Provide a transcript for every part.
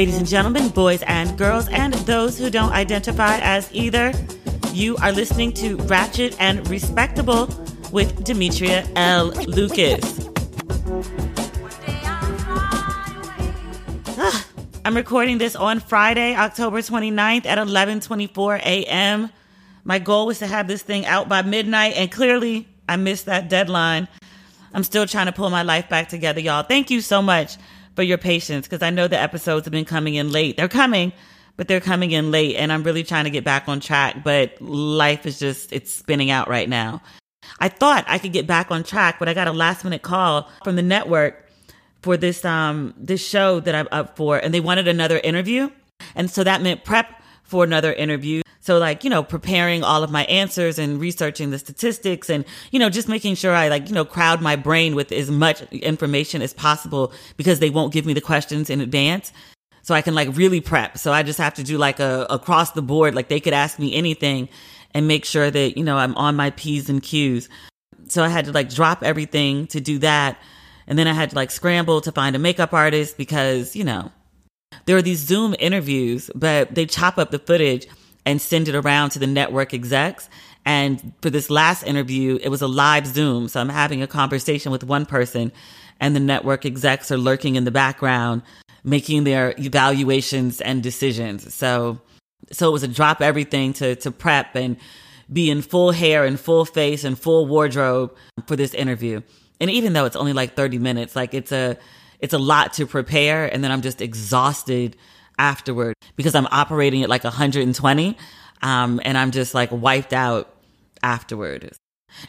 Ladies and gentlemen, boys and girls, and those who don't identify as either, you are listening to Ratchet and Respectable with Demetria L. Lucas. Ah, I'm recording this on Friday, October 29th at 11:24 a.m. My goal was to have this thing out by midnight, and clearly I missed that deadline. I'm still trying to pull my life back together, y'all. Thank you so much for your patience because I know the episodes have been coming in late. They're coming, but they're coming in late, and I'm really trying to get back on track. But life is just, it's spinning out right now. I thought I could get back on track, but I got a last minute call from the network for this um this show that I'm up for and they wanted another interview. And so that meant prep for another interview. So like, you know, preparing all of my answers and researching the statistics and, you know, just making sure I like, you know, crowd my brain with as much information as possible because they won't give me the questions in advance. So I can like really prep. So I just have to do like a across the board, like they could ask me anything and make sure that, you know, I'm on my P's and Q's. So I had to like drop everything to do that. And then I had to like scramble to find a makeup artist because, you know, there are these Zoom interviews, but they chop up the footage and send it around to the network execs. And for this last interview, it was a live Zoom. So I'm having a conversation with one person and the network execs are lurking in the background, making their evaluations and decisions. So, so it was a drop everything to, to prep and be in full hair and full face and full wardrobe for this interview. And even though it's only like 30 minutes, like it's a, it's a lot to prepare. And then I'm just exhausted afterward because I'm operating at like 120. Um, and I'm just like wiped out afterward.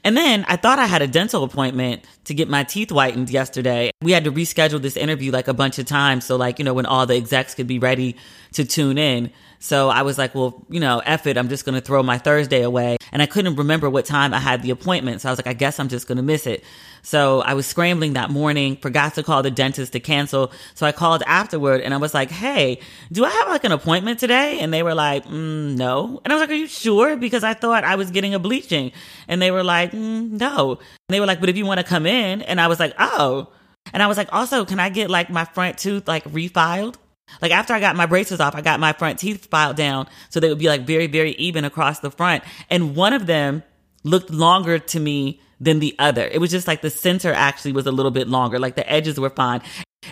And then I thought I had a dental appointment to get my teeth whitened yesterday. We had to reschedule this interview like a bunch of times. So like, you know, when all the execs could be ready to tune in. So I was like, well, you know, F it. I'm just going to throw my Thursday away. And I couldn't remember what time I had the appointment. So I was like, I guess I'm just going to miss it. So I was scrambling that morning, forgot to call the dentist to cancel. So I called afterward and I was like, Hey, do I have like an appointment today? And they were like, mm, no. And I was like, are you sure? Because I thought I was getting a bleaching. And they were like, mm, no. And they were like, but if you want to come in. And I was like, oh. And I was like, also, can I get like my front tooth like refiled? Like after I got my braces off, I got my front teeth filed down so they would be like very, very even across the front. And one of them looked longer to me than the other. It was just like the center actually was a little bit longer, like the edges were fine.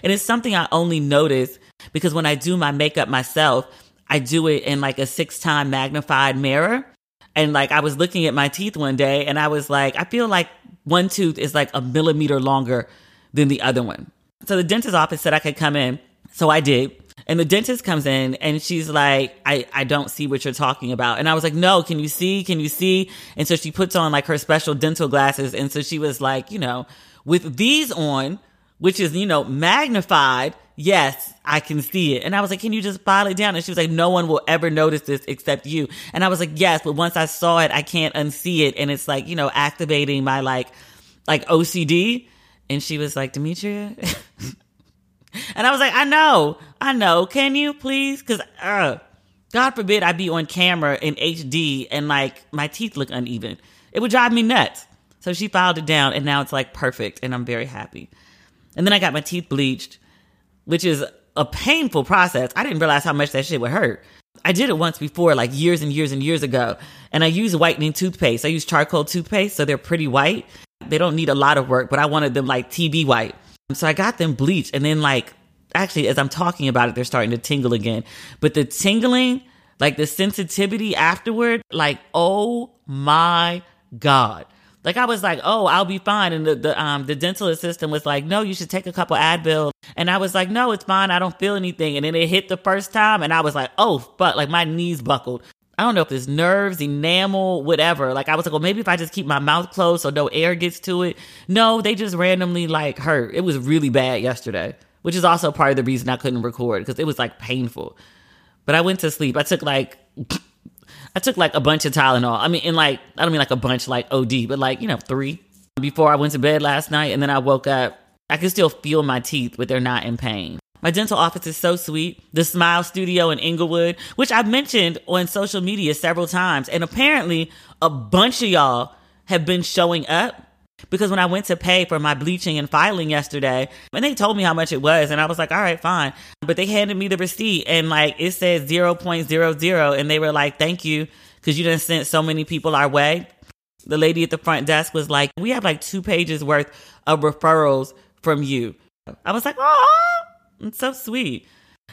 And it's something I only notice because when I do my makeup myself, I do it in like a six time magnified mirror. And like I was looking at my teeth one day and I was like, I feel like one tooth is like a millimeter longer than the other one. So the dentist's office said I could come in. So I did. And the dentist comes in and she's like, I, I don't see what you're talking about. And I was like, no, can you see? Can you see? And so she puts on like her special dental glasses. And so she was like, you know, with these on, which is, you know, magnified. Yes, I can see it. And I was like, can you just file it down? And she was like, no one will ever notice this except you. And I was like, yes, but once I saw it, I can't unsee it. And it's like, you know, activating my like, like OCD. And she was like, Demetria, And I was like, I know, I know. Can you please? Because, uh, God forbid I be on camera in HD and like my teeth look uneven. It would drive me nuts. So she filed it down and now it's like perfect and I'm very happy. And then I got my teeth bleached, which is a painful process. I didn't realize how much that shit would hurt. I did it once before, like years and years and years ago. And I use whitening toothpaste. I use charcoal toothpaste, so they're pretty white. They don't need a lot of work, but I wanted them like TV white. So I got them bleached and then like actually as I'm talking about it, they're starting to tingle again. But the tingling, like the sensitivity afterward, like, oh my God. Like I was like, oh, I'll be fine. And the, the um the dental assistant was like, no, you should take a couple Advil. And I was like, no, it's fine. I don't feel anything. And then it hit the first time and I was like, oh fuck, like my knees buckled. I don't know if it's nerves, enamel, whatever. Like I was like, well, maybe if I just keep my mouth closed so no air gets to it. No, they just randomly like hurt. It was really bad yesterday, which is also part of the reason I couldn't record because it was like painful. But I went to sleep. I took like I took like a bunch of Tylenol. I mean, in like I don't mean like a bunch like OD, but like you know three before I went to bed last night, and then I woke up. I can still feel my teeth, but they're not in pain. My dental office is so sweet. The Smile Studio in Inglewood, which I've mentioned on social media several times. And apparently, a bunch of y'all have been showing up. because when I went to pay for my bleaching and filing yesterday, and they told me how much it was, and I was like, all right, fine. But they handed me the receipt and like it says 0.00, and they were like, thank you, because you didn't send so many people our way. The lady at the front desk was like, we have like two pages worth of referrals from you. I was like, oh, it's so sweet.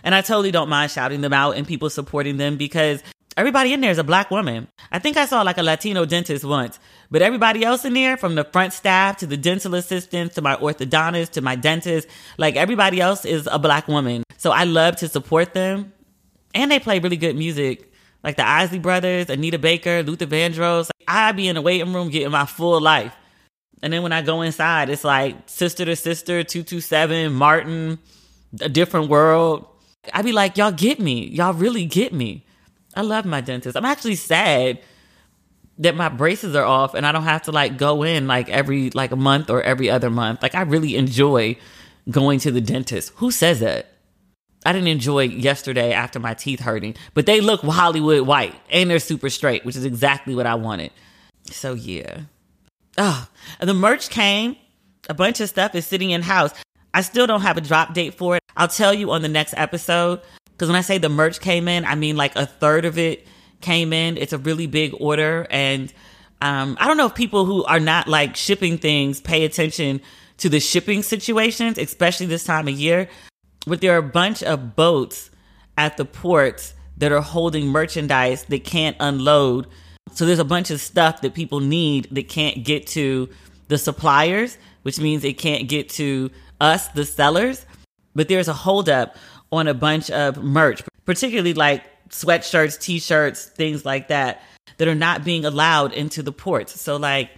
And I totally don't mind shouting them out and people supporting them because everybody in there is a black woman. I think I saw like a Latino dentist once, but everybody else in there, from the front staff to the dental assistants to my orthodontist to my dentist, like everybody else is a black woman. So I love to support them. And they play really good music, like the Isley Brothers, Anita Baker, Luther Vandross. I be in the waiting room getting my full life. And then when I go inside, it's like Sister to Sister, 227, Martin, A Different World. I'd be like, y'all get me. Y'all really get me. I love my dentist. I'm actually sad that my braces are off and I don't have to like go in like every like a month or every other month. Like I really enjoy going to the dentist. Who says that? I didn't enjoy yesterday after my teeth hurting, but they look Hollywood white and they're super straight, which is exactly what I wanted. So yeah. Oh, the merch came. A bunch of stuff is sitting in house. I still don't have a drop date for it. I'll tell you on the next episode. Because when I say the merch came in, I mean like a third of it came in. It's a really big order. And um, I don't know if people who are not like shipping things pay attention to the shipping situations, especially this time of year. But there are a bunch of boats at the ports that are holding merchandise that can't unload. So there's a bunch of stuff that people need that can't get to the suppliers, which means it can't get to us, the sellers. But there's a holdup on a bunch of merch, particularly like sweatshirts, t-shirts, things like that that are not being allowed into the ports. So like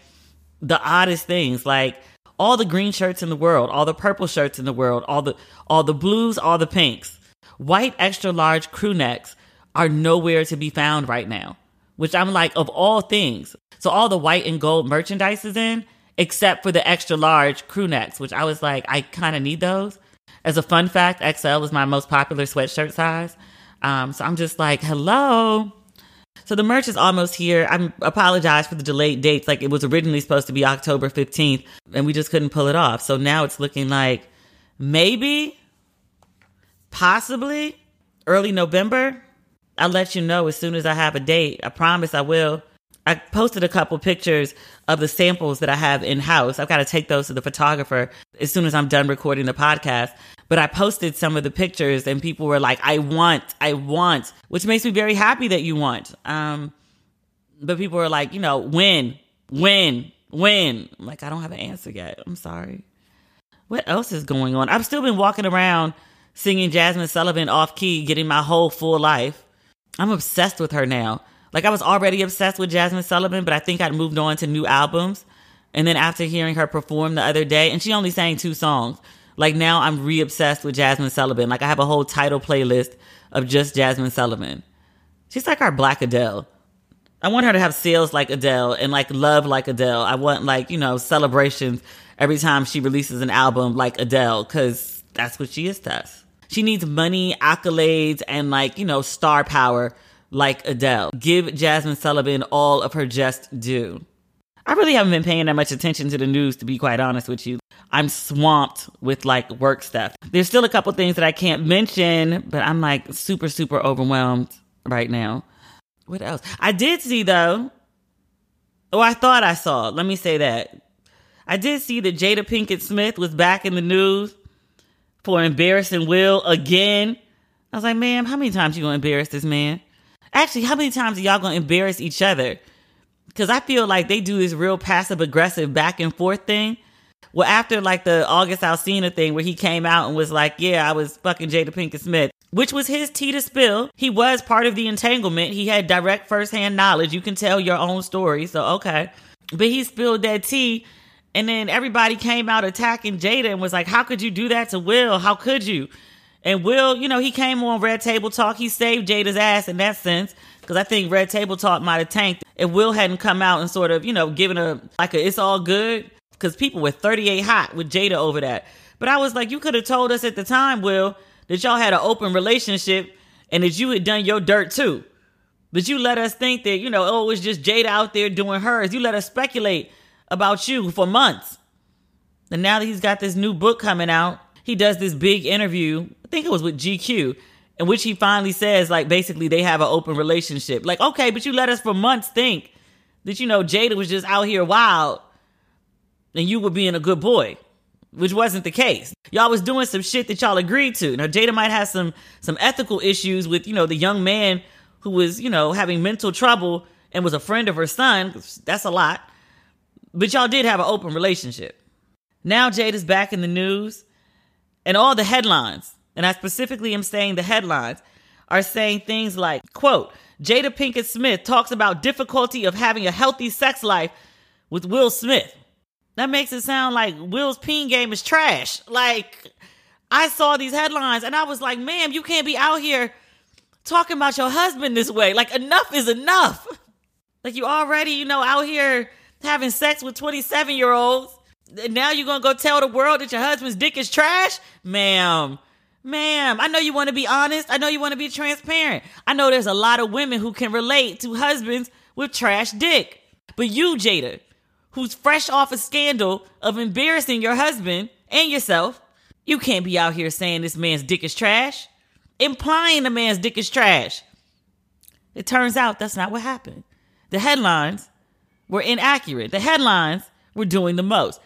the oddest things like all the green shirts in the world, all the purple shirts in the world, all the all the blues, all the pinks. White extra large crew necks are nowhere to be found right now. Which I'm like of all things. So all the white and gold merchandise is in except for the extra large crew necks, which I was like I kind of need those. As a fun fact, XL is my most popular sweatshirt size. Um, so I'm just like, hello. So the merch is almost here. I apologize for the delayed dates. Like it was originally supposed to be October 15th and we just couldn't pull it off. So now it's looking like maybe, possibly early November. I'll let you know as soon as I have a date. I promise I will. I posted a couple pictures of the samples that I have in house. I've got to take those to the photographer as soon as I'm done recording the podcast. But I posted some of the pictures and people were like, I want, I want, which makes me very happy that you want. Um, but people were like, you know, when, when, when? I'm like, I don't have an answer yet. I'm sorry. What else is going on? I've still been walking around singing Jazmine Sullivan off key, getting my whole full life. I'm obsessed with her now. Like I was already obsessed with Jazmine Sullivan, but I think I'd moved on to new albums. And then after hearing her perform the other day, and she only sang two songs, like now I'm re obsessed with Jazmine Sullivan. Like I have a whole Tidal playlist of just Jazmine Sullivan. She's like our black Adele. I want her to have sales like Adele and like love like Adele. I want like, you know, celebrations every time she releases an album like Adele, because that's what she is to us. She needs money, accolades, and like, you know, star power like Adele. Give Jazmine Sullivan all of her just due. I really haven't been paying that much attention to the news, to be quite honest with you. I'm swamped with like work stuff. There's still a couple things that I can't mention, but I'm like super, super overwhelmed right now. What else? I did see though. Oh, I thought I saw. Let me say that. I did see that Jada Pinkett Smith was back in the news for embarrassing Will again. I was like, ma'am, how many times you gonna embarrass this man? Actually, how many times are y'all gonna embarrass each other? Because I feel like they do this real passive aggressive back and forth thing. Well, after like the August Alsina thing where he came out and was like, yeah, I was fucking Jada Pinkett Smith, which was his tea to spill. He was part of the entanglement. He had direct firsthand knowledge. You can tell your own story. So, okay. But he spilled that tea. And then everybody came out attacking Jada and was like, how could you do that to Will? How could you? And Will, you know, he came on Red Table Talk. He saved Jada's ass in that sense. Because I think Red Table Talk might have tanked if Will hadn't come out and sort of, you know, given a, like a, it's all good. Because people were 38 hot with Jada over that. But I was like, you could have told us at the time, Will, that y'all had an open relationship and that you had done your dirt too. But you let us think that, you know, oh, it was just Jada out there doing hers. You let us speculate about you for months. And now that he's got this new book coming out, he does this big interview. I think it was with GQ, in which he finally says, like, basically they have an open relationship. Like, okay, but you let us for months think that, you know, Jada was just out here wild and you were being a good boy, which wasn't the case. Y'all was doing some shit that y'all agreed to. Now, Jada might have some, some ethical issues with, you know, the young man who was, you know, having mental trouble and was a friend of her son. That's a lot. But y'all did have an open relationship. Now Jada's back in the news and all the headlines, and I specifically am saying the headlines, are saying things like, quote, Jada Pinkett Smith talks about difficulty of having a healthy sex life with Will Smith. That makes it sound like Will's peen game is trash. Like, I saw these headlines and I was like, ma'am, you can't be out here talking about your husband this way. Like, enough is enough. like, you already, you know, out here having sex with 27 year olds. Now you're to go tell the world that your husband's dick is trash? Ma'am, ma'am, I know you want to be honest. I know you want to be transparent. I know there's a lot of women who can relate to husbands with trash dick. But you, Jada, who's fresh off a scandal of embarrassing your husband and yourself, you can't be out here saying this man's dick is trash, implying the man's dick is trash. It turns out that's not what happened. The headlines were inaccurate. The headlines were doing the most.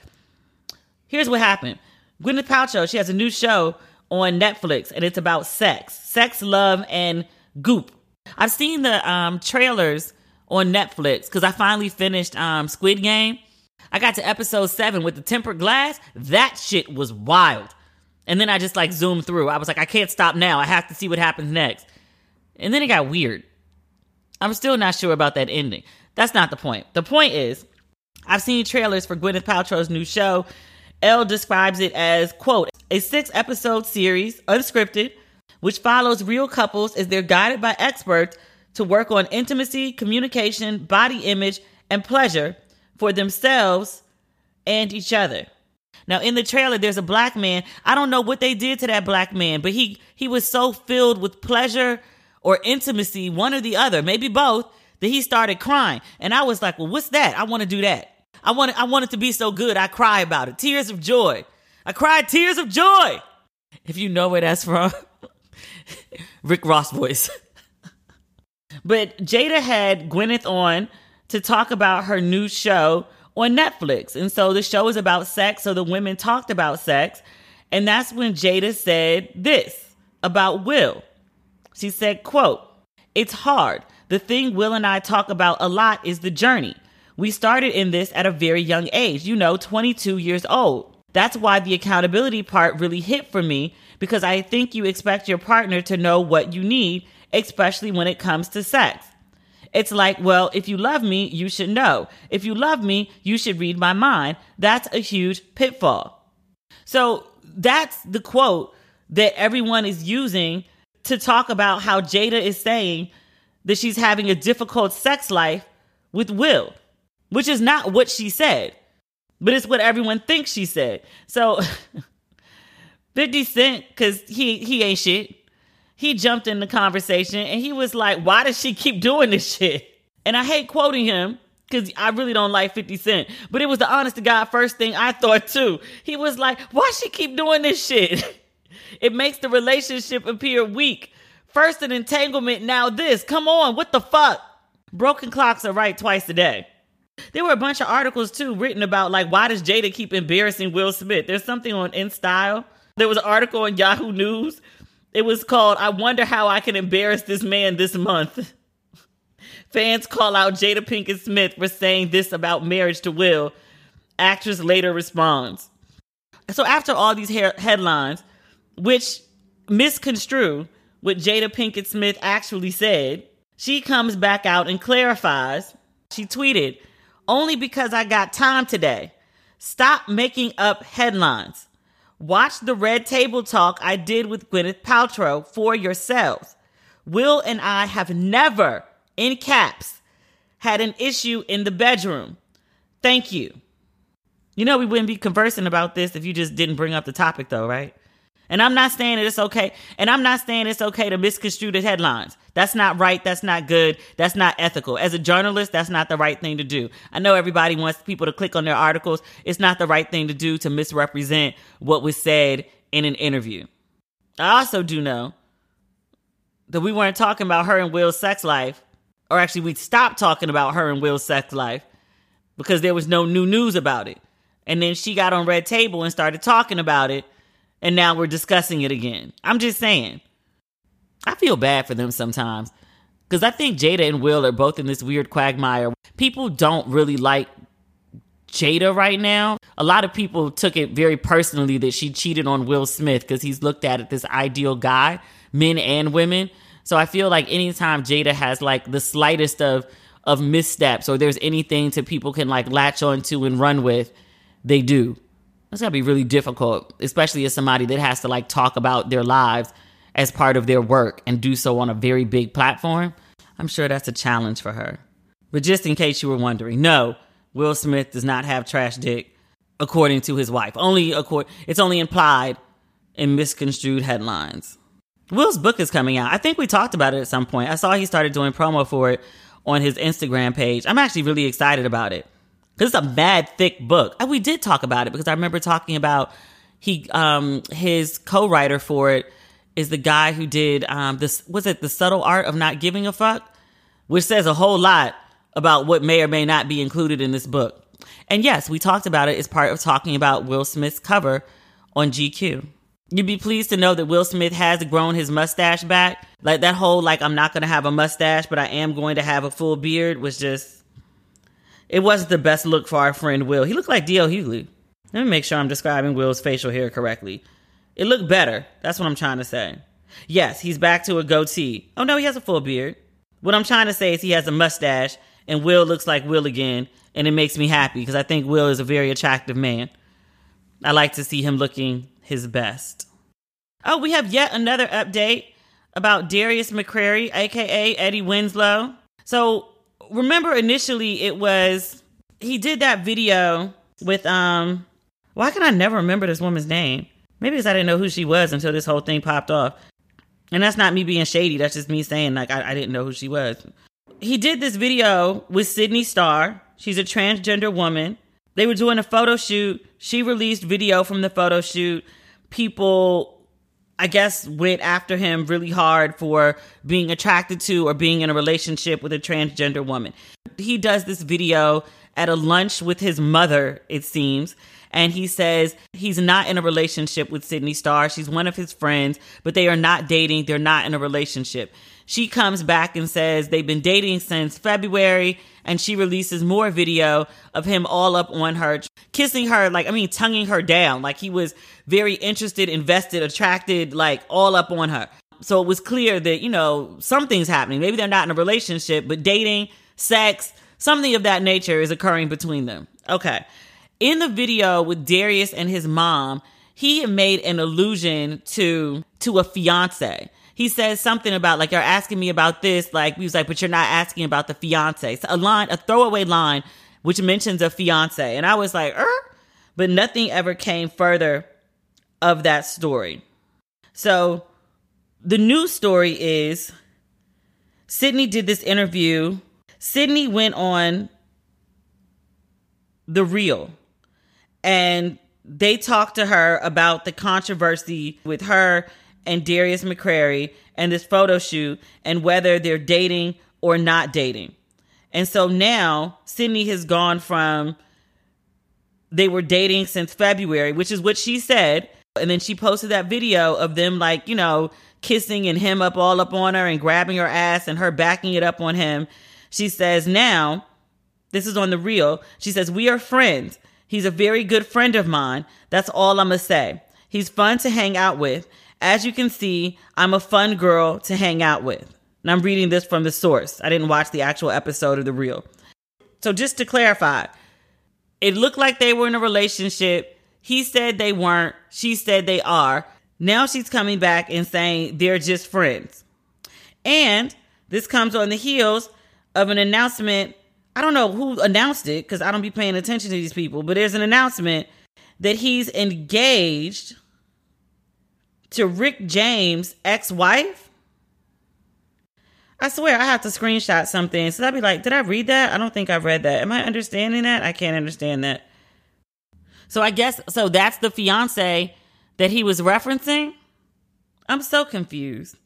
Here's what happened. Gwyneth Paltrow, she has a new show on Netflix and it's about sex, sex, love, and goop. I've seen the um, trailers on Netflix because I finally finished um, Squid Game. I got to episode seven with the tempered glass. That shit was wild. And then I just like zoomed through. I was like, I can't stop now. I have to see what happens next. And then it got weird. I'm still not sure about that ending. That's not the point. The point is, I've seen trailers for Gwyneth Paltrow's new show. Elle describes it as, quote, a six episode series, unscripted, which follows real couples as they're guided by experts to work on intimacy, communication, body image, and pleasure for themselves and each other. Now in the trailer there's a black man. I don't know what they did to that black man, but he he was so filled with pleasure or intimacy, one or the other, maybe both, that he started crying. And I was like, well, what's that? I want to do that. I want it, I want it to be so good. I cry about it. Tears of joy. I cried tears of joy. If you know where that's from, Rick Ross voice. but Jada had Gwyneth on to talk about her new show on Netflix. And so the show is about sex. So the women talked about sex. And that's when Jada said this about Will. She said, quote, it's hard. The thing Will and I talk about a lot is the journey. We started in this at a very young age, you know, 22 years old. That's why the accountability part really hit for me because I think you expect your partner to know what you need, especially when it comes to sex. It's like, well, if you love me, you should know. If you love me, you should read my mind. That's a huge pitfall. So that's the quote that everyone is using to talk about how Jada is saying that she's having a difficult sex life with Will, which is not what she said, but it's what everyone thinks she said. So 50 Cent, because he, he ain't shit, he jumped in the conversation and he was like, Why does she keep doing this shit? And I hate quoting him because I really don't like 50 Cent. But it was the honest to God first thing I thought too. He was like, Why she keep doing this shit? it makes the relationship appear weak. First an entanglement, now this. Come on, what the fuck? Broken clocks are right twice a day. There were a bunch of articles too written about like why does Jada keep embarrassing Will Smith? There's something on InStyle. There was an article on Yahoo News. It was called I wonder how I can embarrass this man this month. Fans call out Jada Pinkett Smith for saying this about marriage to Will. Actress later responds. So after all these he- headlines, which misconstrue what Jada Pinkett Smith actually said, she comes back out and clarifies. She tweeted, Only because I got time today. Stop making up headlines. Watch the red table talk I did with Gwyneth Paltrow for yourselves. Will and I have never, in caps, had an issue in the bedroom. Thank you. You know, we wouldn't be conversing about this if you just didn't bring up the topic, though, right? And I'm not saying that it's okay. And I'm not saying it's okay to misconstrue the headlines. That's not right. That's not good. That's not ethical. As a journalist, that's not the right thing to do. I know everybody wants people to click on their articles. It's not the right thing to do to misrepresent what was said in an interview. I also do know that we weren't talking about her and Will's sex life, or actually, we stopped talking about her and Will's sex life because there was no new news about it. And then she got on Red Table and started talking about it, and now we're discussing it again. I'm just saying. I feel bad for them sometimes because I think Jada and Will are both in this weird quagmire. People don't really like Jada right now. A lot of people took it very personally that she cheated on Will Smith because he's looked at as this ideal guy, men and women. So I feel like anytime Jada has like the slightest of of missteps or there's anything that people can like latch onto and run with, they do. That's gotta be really difficult, especially as somebody that has to like talk about their lives as part of their work and do so on a very big platform. I'm sure that's a challenge for her. But just in case you were wondering, no, Will Smith does not have trash dick, according to his wife. Only accord, it's only implied in misconstrued headlines. Will's book is coming out. I think we talked about it at some point. I saw he started doing promo for it on his Instagram page. I'm actually really excited about it because it's a mad thick book. And we did talk about it because I remember talking about he um his co-writer for it is the guy who did um this was it the subtle art of not giving a fuck, which says a whole lot about what may or may not be included in this book. And yes, we talked about it as part of talking about Will Smith's cover on GQ. You'd be pleased to know that Will Smith has grown his mustache back. Like that whole like I'm not going to have a mustache, but I am going to have a full beard was just it wasn't the best look for our friend Will. He looked like D.L. Hughley. Let me make sure I'm describing Will's facial hair correctly. It looked better. That's what I'm trying to say. Yes, he's back to a goatee. Oh no, he has a full beard. What I'm trying to say is he has a mustache and Will looks like Will again, and it makes me happy because I think Will is a very attractive man. I like to see him looking his best. Oh, we have yet another update about Darius McCrary, aka Eddie Winslow. So remember initially it was he did that video with um why can I never remember this woman's name? Maybe because I didn't know who she was until this whole thing popped off. And that's not me being shady. That's just me saying like I, I didn't know who she was. He did this video with Sidney Starr. She's a transgender woman. They were doing a photo shoot. She released video from the photo shoot. People, I guess, went after him really hard for being attracted to or being in a relationship with a transgender woman. He does this video at a lunch with his mother, it seems and he says he's not in a relationship with Sidney Starr. She's one of his friends, but they are not dating. They're not in a relationship. She comes back and says they've been dating since February, and she releases more video of him all up on her, kissing her, like, I mean, tonguing her down. Like he was very interested, invested, attracted, like all up on her. So it was clear that, you know, something's happening. Maybe they're not in a relationship, but dating, sex, something of that nature is occurring between them. Okay in the video with Darius and his mom, he made an allusion to to a fiance. He says something about like you're asking me about this, like he was like, but you're not asking about the fiance. So a line, a throwaway line, which mentions a fiance, and I was like, er, but nothing ever came further of that story. So the new story is Sidney did this interview. Sidney went on the real and they talked to her about the controversy with her and Darius McCrary and this photo shoot and whether they're dating or not dating. And so now Sidney has gone from they were dating since February, which is what she said. And then she posted that video of them like, you know, kissing and him up all up on her and grabbing her ass and her backing it up on him. She says, now, this is on the real. She says, we are friends. He's a very good friend of mine. That's all I'm going to say. He's fun to hang out with. As you can see, I'm a fun girl to hang out with. And I'm reading this from the source. I didn't watch the actual episode of The Real. So just to clarify, it looked like they were in a relationship. He said they weren't. She said they are. Now she's coming back and saying they're just friends. And this comes on the heels of an announcement I don't know who announced it because I don't be paying attention to these people, but there's an announcement that he's engaged to Rick James' ex wife. I swear I have to screenshot something. So I'd be like, did I read that? I don't think I read that. Am I understanding that? I can't understand that. So I guess, so that's the fiance that he was referencing? I'm so confused.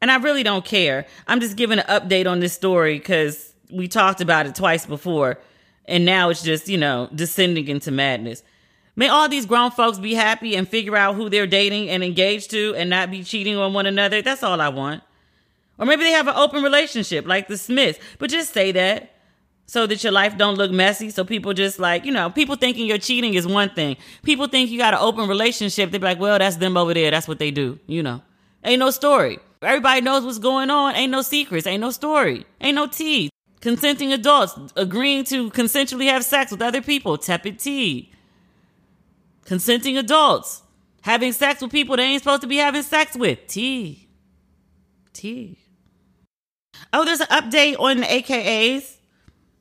And I really don't care. I'm just giving an update on this story because we talked about it twice before. And now it's just, you know, descending into madness. May all these grown folks be happy and figure out who they're dating and engaged to and not be cheating on one another. That's all I want. Or maybe they have an open relationship like the Smiths. But just say that so that your life don't look messy. So people just like, you know, people thinking you're cheating is one thing. People think you got an open relationship. They be like, well, that's them over there. That's what they do. You know, ain't no story. Everybody knows what's going on. Ain't no secrets. Ain't no story. Ain't no tea. Consenting adults agreeing to consensually have sex with other people. Tepid tea. Consenting adults having sex with people they ain't supposed to be having sex with. T. T. Oh, there's an update on the AKAs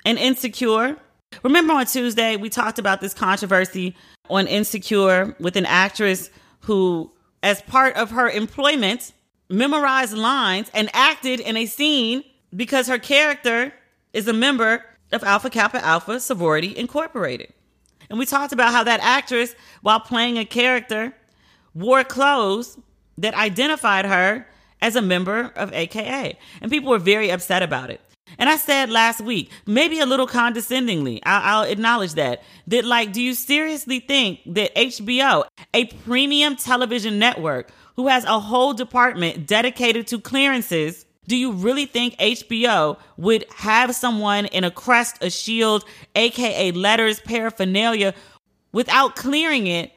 and Insecure. Remember on Tuesday, we talked about this controversy on Insecure with an actress who, as part of her employment, memorized lines and acted in a scene because her character is a member of Alpha Kappa Alpha Sorority Incorporated. And we talked about how that actress, while playing a character, wore clothes that identified her as a member of AKA. And people were very upset about it. And I said last week, maybe a little condescendingly, I'll, I'll, acknowledge that, that like, do you seriously think that HBO, a premium television network who has a whole department dedicated to clearances, do you really think HBO would have someone in a crest, a shield, aka letters, paraphernalia, without clearing it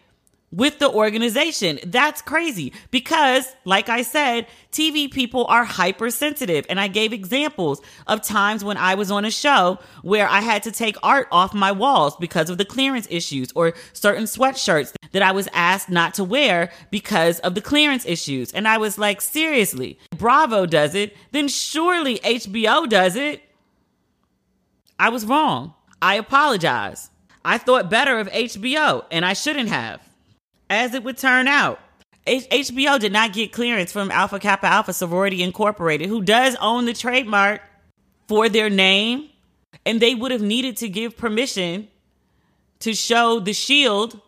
with the organization. That's crazy because, like I said, TV people are hypersensitive. And I gave examples of times when I was on a show where I had to take art off my walls because of the clearance issues or certain sweatshirts that I was asked not to wear because of the clearance issues. And I was like, seriously, Bravo does it, then surely HBO does it. I was wrong. I apologize. I thought better of HBO and I shouldn't have as it would turn out. H- HBO did not get clearance from Alpha Kappa Alpha Sorority Incorporated, who does own the trademark for their name, and they would have needed to give permission to show the shield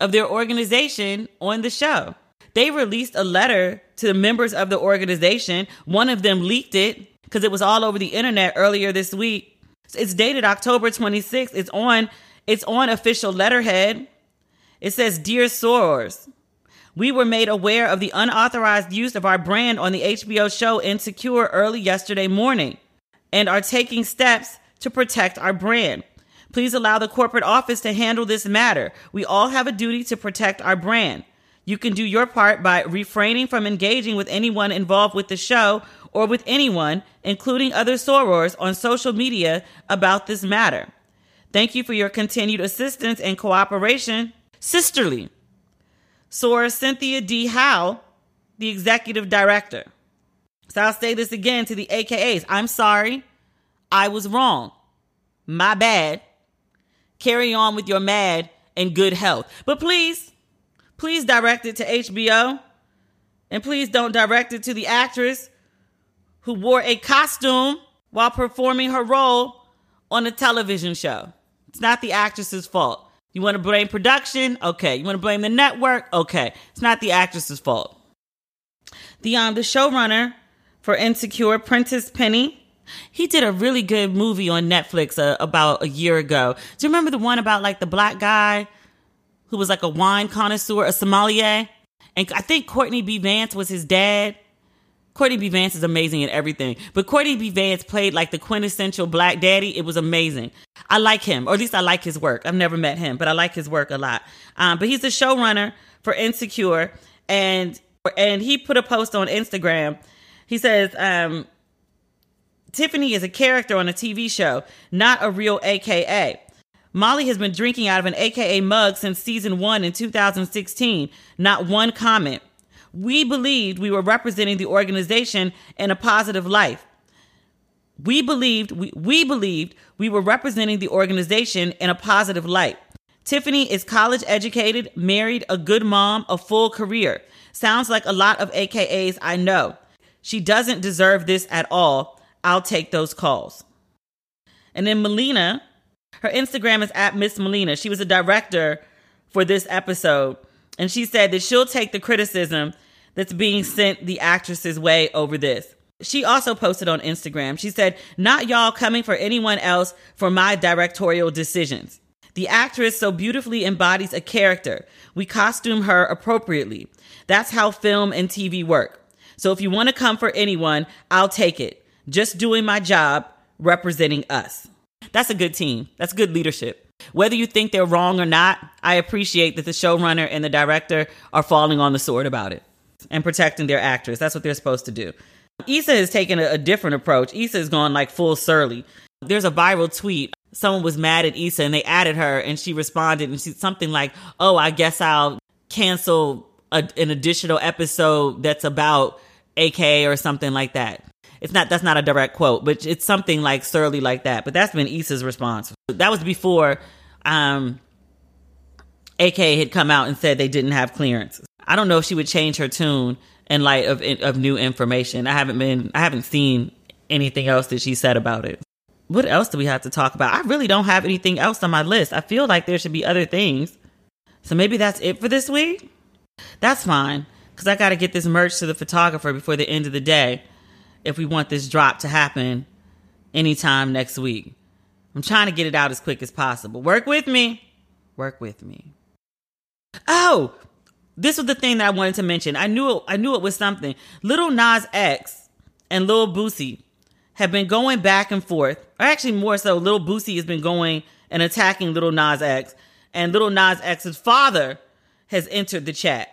of their organization on the show. They released a letter to the members of the organization. One of them leaked it because it was all over the internet earlier this week. It's dated October 26th. It's on it's on official letterhead. It says, Dear Sorors, we were made aware of the unauthorized use of our brand on the HBO show Insecure early yesterday morning and are taking steps to protect our brand. Please allow the corporate office to handle this matter. We all have a duty to protect our brand. You can do your part by refraining from engaging with anyone involved with the show or with anyone, including other sorors, on social media about this matter. Thank you for your continued assistance and cooperation sisterly. Soror Cynthia D. Howell, the executive director. So I'll say this again to the AKAs. I'm sorry. I was wrong. My bad. Carry on with your mad and good health. But please, please direct it to HBO. And please don't direct it to the actress who wore a costume while performing her role on a television show. It's not the actress's fault. You want to blame production? Okay. You want to blame the network? Okay. It's not the actress's fault. The um the showrunner for Insecure, Prentice Penny, he did a really good movie on Netflix uh, about a year ago. Do you remember the one about like the black guy who was like a wine connoisseur, a sommelier? And I think Courtney B. Vance was his dad. Courtney B. Vance is amazing in everything, but Courtney B. Vance played like the quintessential black daddy. It was amazing. I like him, or at least I like his work. I've never met him, but I like his work a lot. Um, but he's the showrunner for Insecure, and and he put a post on Instagram. He says, um, "Tiffany is a character on a TV show, not a real AKA." Molly has been drinking out of an AKA mug since season one in 2016. Not one comment. We believed we were representing the organization in a positive light. We believed we, we believed we were representing the organization in a positive light. Tiffany is college educated, married, a good mom, a full career. Sounds like a lot of AKAs I know. She doesn't deserve this at all. I'll take those calls. And then Melina, her Instagram is at Miss Melina. She was a director for this episode. And she said that she'll take the criticism that's being sent the actress's way over this. She also posted on Instagram. She said, Not y'all coming for anyone else for my directorial decisions. The actress so beautifully embodies a character. We costume her appropriately. That's how film and TV work. So if you want to come for anyone, I'll take it. Just doing my job, representing us. That's a good team. That's good leadership. Whether you think they're wrong or not, I appreciate that the showrunner and the director are falling on the sword about it and protecting their actress. That's what they're supposed to do. Issa has taken a, a different approach. Issa has gone like full surly. There's a viral tweet. Someone was mad at Issa and they added her and she responded and she's something like, Oh, I guess I'll cancel a, an additional episode that's about AK or something like that. It's not that's not a direct quote, but it's something like surly like that. But that's been Issa's response. That was before um AK had come out and said they didn't have clearance. I don't know if she would change her tune in light of of new information. I haven't been I haven't seen anything else that she said about it. What else do we have to talk about? I really don't have anything else on my list. I feel like there should be other things. So maybe that's it for this week. That's fine cuz I got to get this merch to the photographer before the end of the day if we want this drop to happen anytime next week. I'm trying to get it out as quick as possible. Work with me. Work with me. Oh, this was the thing that I wanted to mention. I knew it, I knew it was something. Lil Nas X and Lil Boosie have been going back and forth, or actually more so, Lil Boosie has been going and attacking Lil Nas X, and Lil Nas X's father has entered the chat.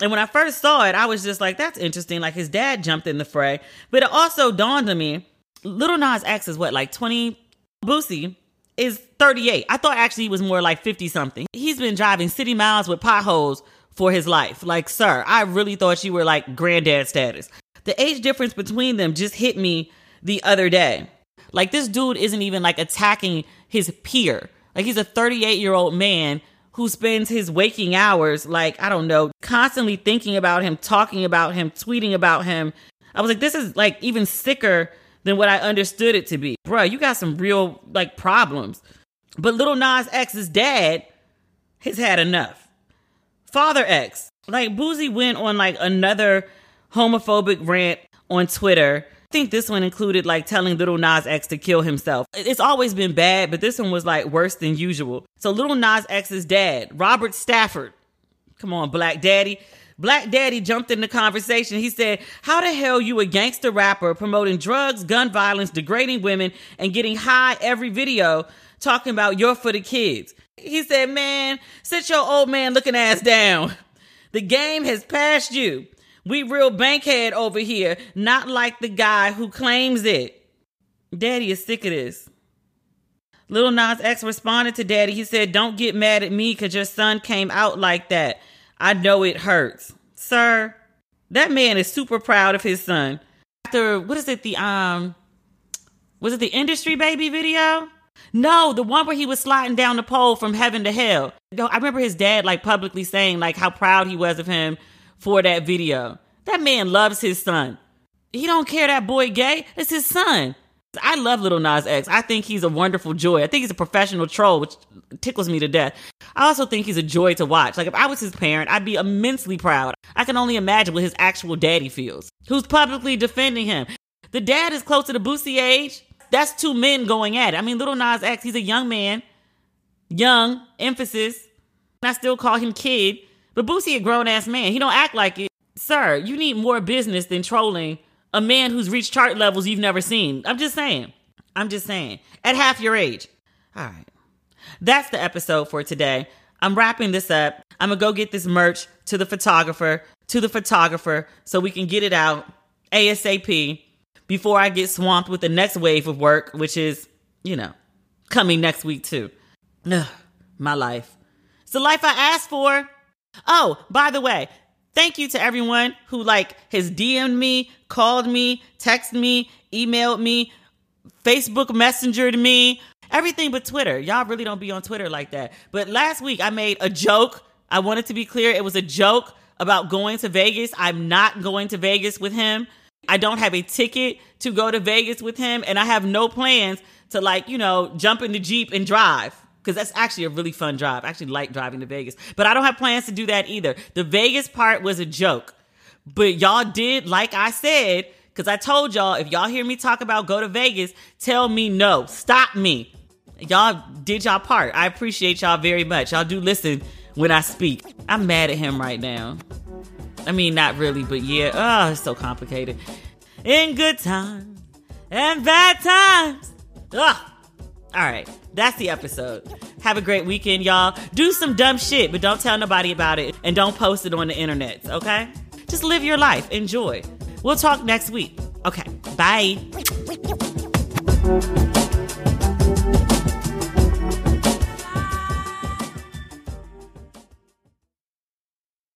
And when I first saw it, I was just like, that's interesting. Like his dad jumped in the fray. But it also dawned on me, Lil Nas X is what, like 20? Boosie is 38. I thought actually he was more like 50 something. He's been driving city miles with potholes for his life. Like, sir, I really thought you were like granddad status. The age difference between them just hit me the other day. Like, this dude isn't even like attacking his peer. Like, he's a 38 year old man who spends his waking hours, like, I don't know, constantly thinking about him, talking about him, tweeting about him. I was like, this is like even sicker than what I understood it to be. Bruh, you got some real like problems. But Lil Nas X's dad has had enough. Father X, like Boosie went on like another homophobic rant on Twitter. I think this one included like telling Lil Nas X to kill himself. It's always been bad, but this one was like worse than usual. So Lil Nas X's dad, Robert Stafford, come on, Black Daddy. Black Daddy jumped in the conversation. He said, How the hell you a gangster rapper promoting drugs, gun violence, degrading women, and getting high every video talking about you're for the kids? He said, Man, sit your old man looking ass down. The game has passed you. We real bankhead over here, not like the guy who claims it. Daddy is sick of this. Lil Nas X responded to Daddy. He said, Don't get mad at me because your son came out like that. I know it hurts. Sir, that man is super proud of his son. After, what is it, the, um, was it the industry baby video? No, the one where he was sliding down the pole from heaven to hell. I remember his dad like publicly saying like how proud he was of him for that video. That man loves his son. He don't care that boy gay. It's his son. I love Lil Nas X. I think he's a wonderful joy. I think he's a professional troll, which tickles me to death. I also think he's a joy to watch. Like if I was his parent, I'd be immensely proud. I can only imagine what his actual daddy feels, who's publicly defending him. The dad is close to the Boosie age. That's two men going at it. I mean, Lil Nas X, he's a young man, young emphasis. I still call him kid, but Boosie a grown ass man. He don't act like it, sir. You need more business than trolling a man who's reached chart levels you've never seen. I'm just saying. I'm just saying. At half your age. All right. That's the episode for today. I'm wrapping this up. I'm going to go get this merch to the photographer, to the photographer, so we can get it out ASAP before I get swamped with the next wave of work, which is, you know, coming next week too. Ugh, my life. It's the life I asked for. Oh, by the way, Thank you to everyone who like has DM'd me, called me, texted me, emailed me, Facebook messengered me, everything but Twitter. Y'all really don't be on Twitter like that. But last week I made a joke. I wanted to be clear it was a joke about going to Vegas. I'm not going to Vegas with him. I don't have a ticket to go to Vegas with him, and I have no plans to, like, you know, jump in the Jeep and drive. Because that's actually a really fun drive. I actually like driving to Vegas. But I don't have plans to do that either. The Vegas part was a joke. But y'all did, like I said, because I told y'all, if y'all hear me talk about go to Vegas, tell me no. Stop me. Y'all did y'all part. I appreciate y'all very much. Y'all do listen when I speak. I'm mad at him right now. I mean, not really, but yeah. Oh, it's so complicated. In good times and bad times. Ugh. All right, that's the episode. Have a great weekend, y'all. Do some dumb shit, but don't tell nobody about it and don't post it on the internet, okay? Just live your life. Enjoy. We'll talk next week. Okay, bye.